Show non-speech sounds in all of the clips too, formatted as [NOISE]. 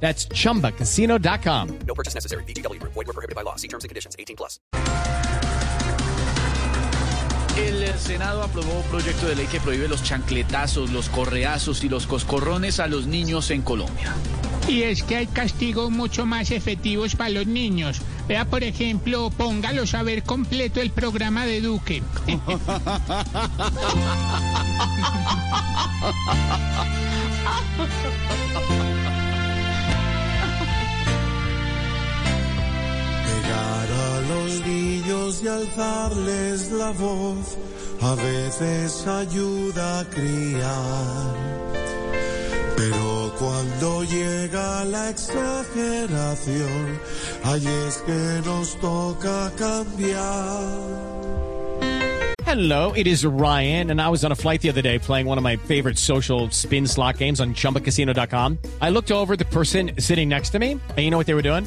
That's chumbacasino.com. No purchase necessary. VGW Group. Void were prohibited by law. See terms and conditions. 18 plus. El Senado aprobó un proyecto de ley que prohíbe los chancletazos, los correazos y los coscorrones a los niños en Colombia. Y es que hay castigos mucho más efectivos para los niños. Vea, por ejemplo, póngalos a ver completo el programa de Duque. [LAUGHS] alzarles la voz a veces ayuda a criar. Pero cuando llega la exageración, ahí es que nos toca cambiar. Hello, it is Ryan, and I was on a flight the other day playing one of my favorite social spin slot games on chumbacasino.com. I looked over the person sitting next to me, and you know what they were doing?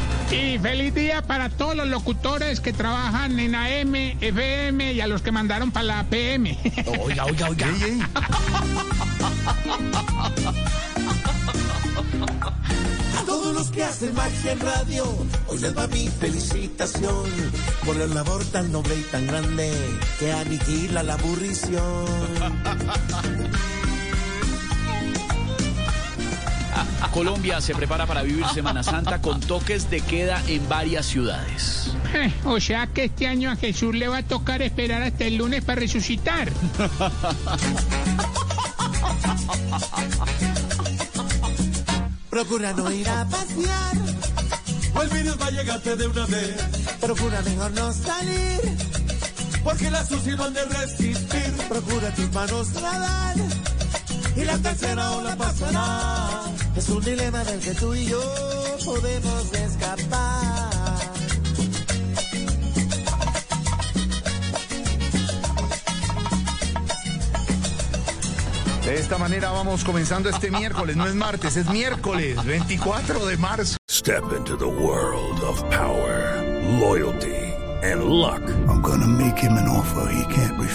Y feliz día para todos los locutores que trabajan en AM, FM y a los que mandaron para la PM. [LAUGHS] Oiga, oiga, oiga. [LAUGHS] A todos los que hacen magia en radio, hoy les va mi felicitación por la labor tan noble y tan grande que aniquila la aburrición. [LAUGHS] Colombia se prepara para vivir Semana Santa con toques de queda en varias ciudades. Eh, o sea que este año a Jesús le va a tocar esperar hasta el lunes para resucitar. Procura no ir a pasear, o el virus va a llegarte de una vez. Procura mejor no salir, porque la sucia no han de resistir. Procura tus manos nadar, y la tercera ola pasará. Es un dilema del que tú y yo podemos escapar. De esta manera vamos comenzando este miércoles, no es martes, es miércoles 24 de marzo. Step into the world of power, loyalty, and luck. I'm gonna make him an offer he can't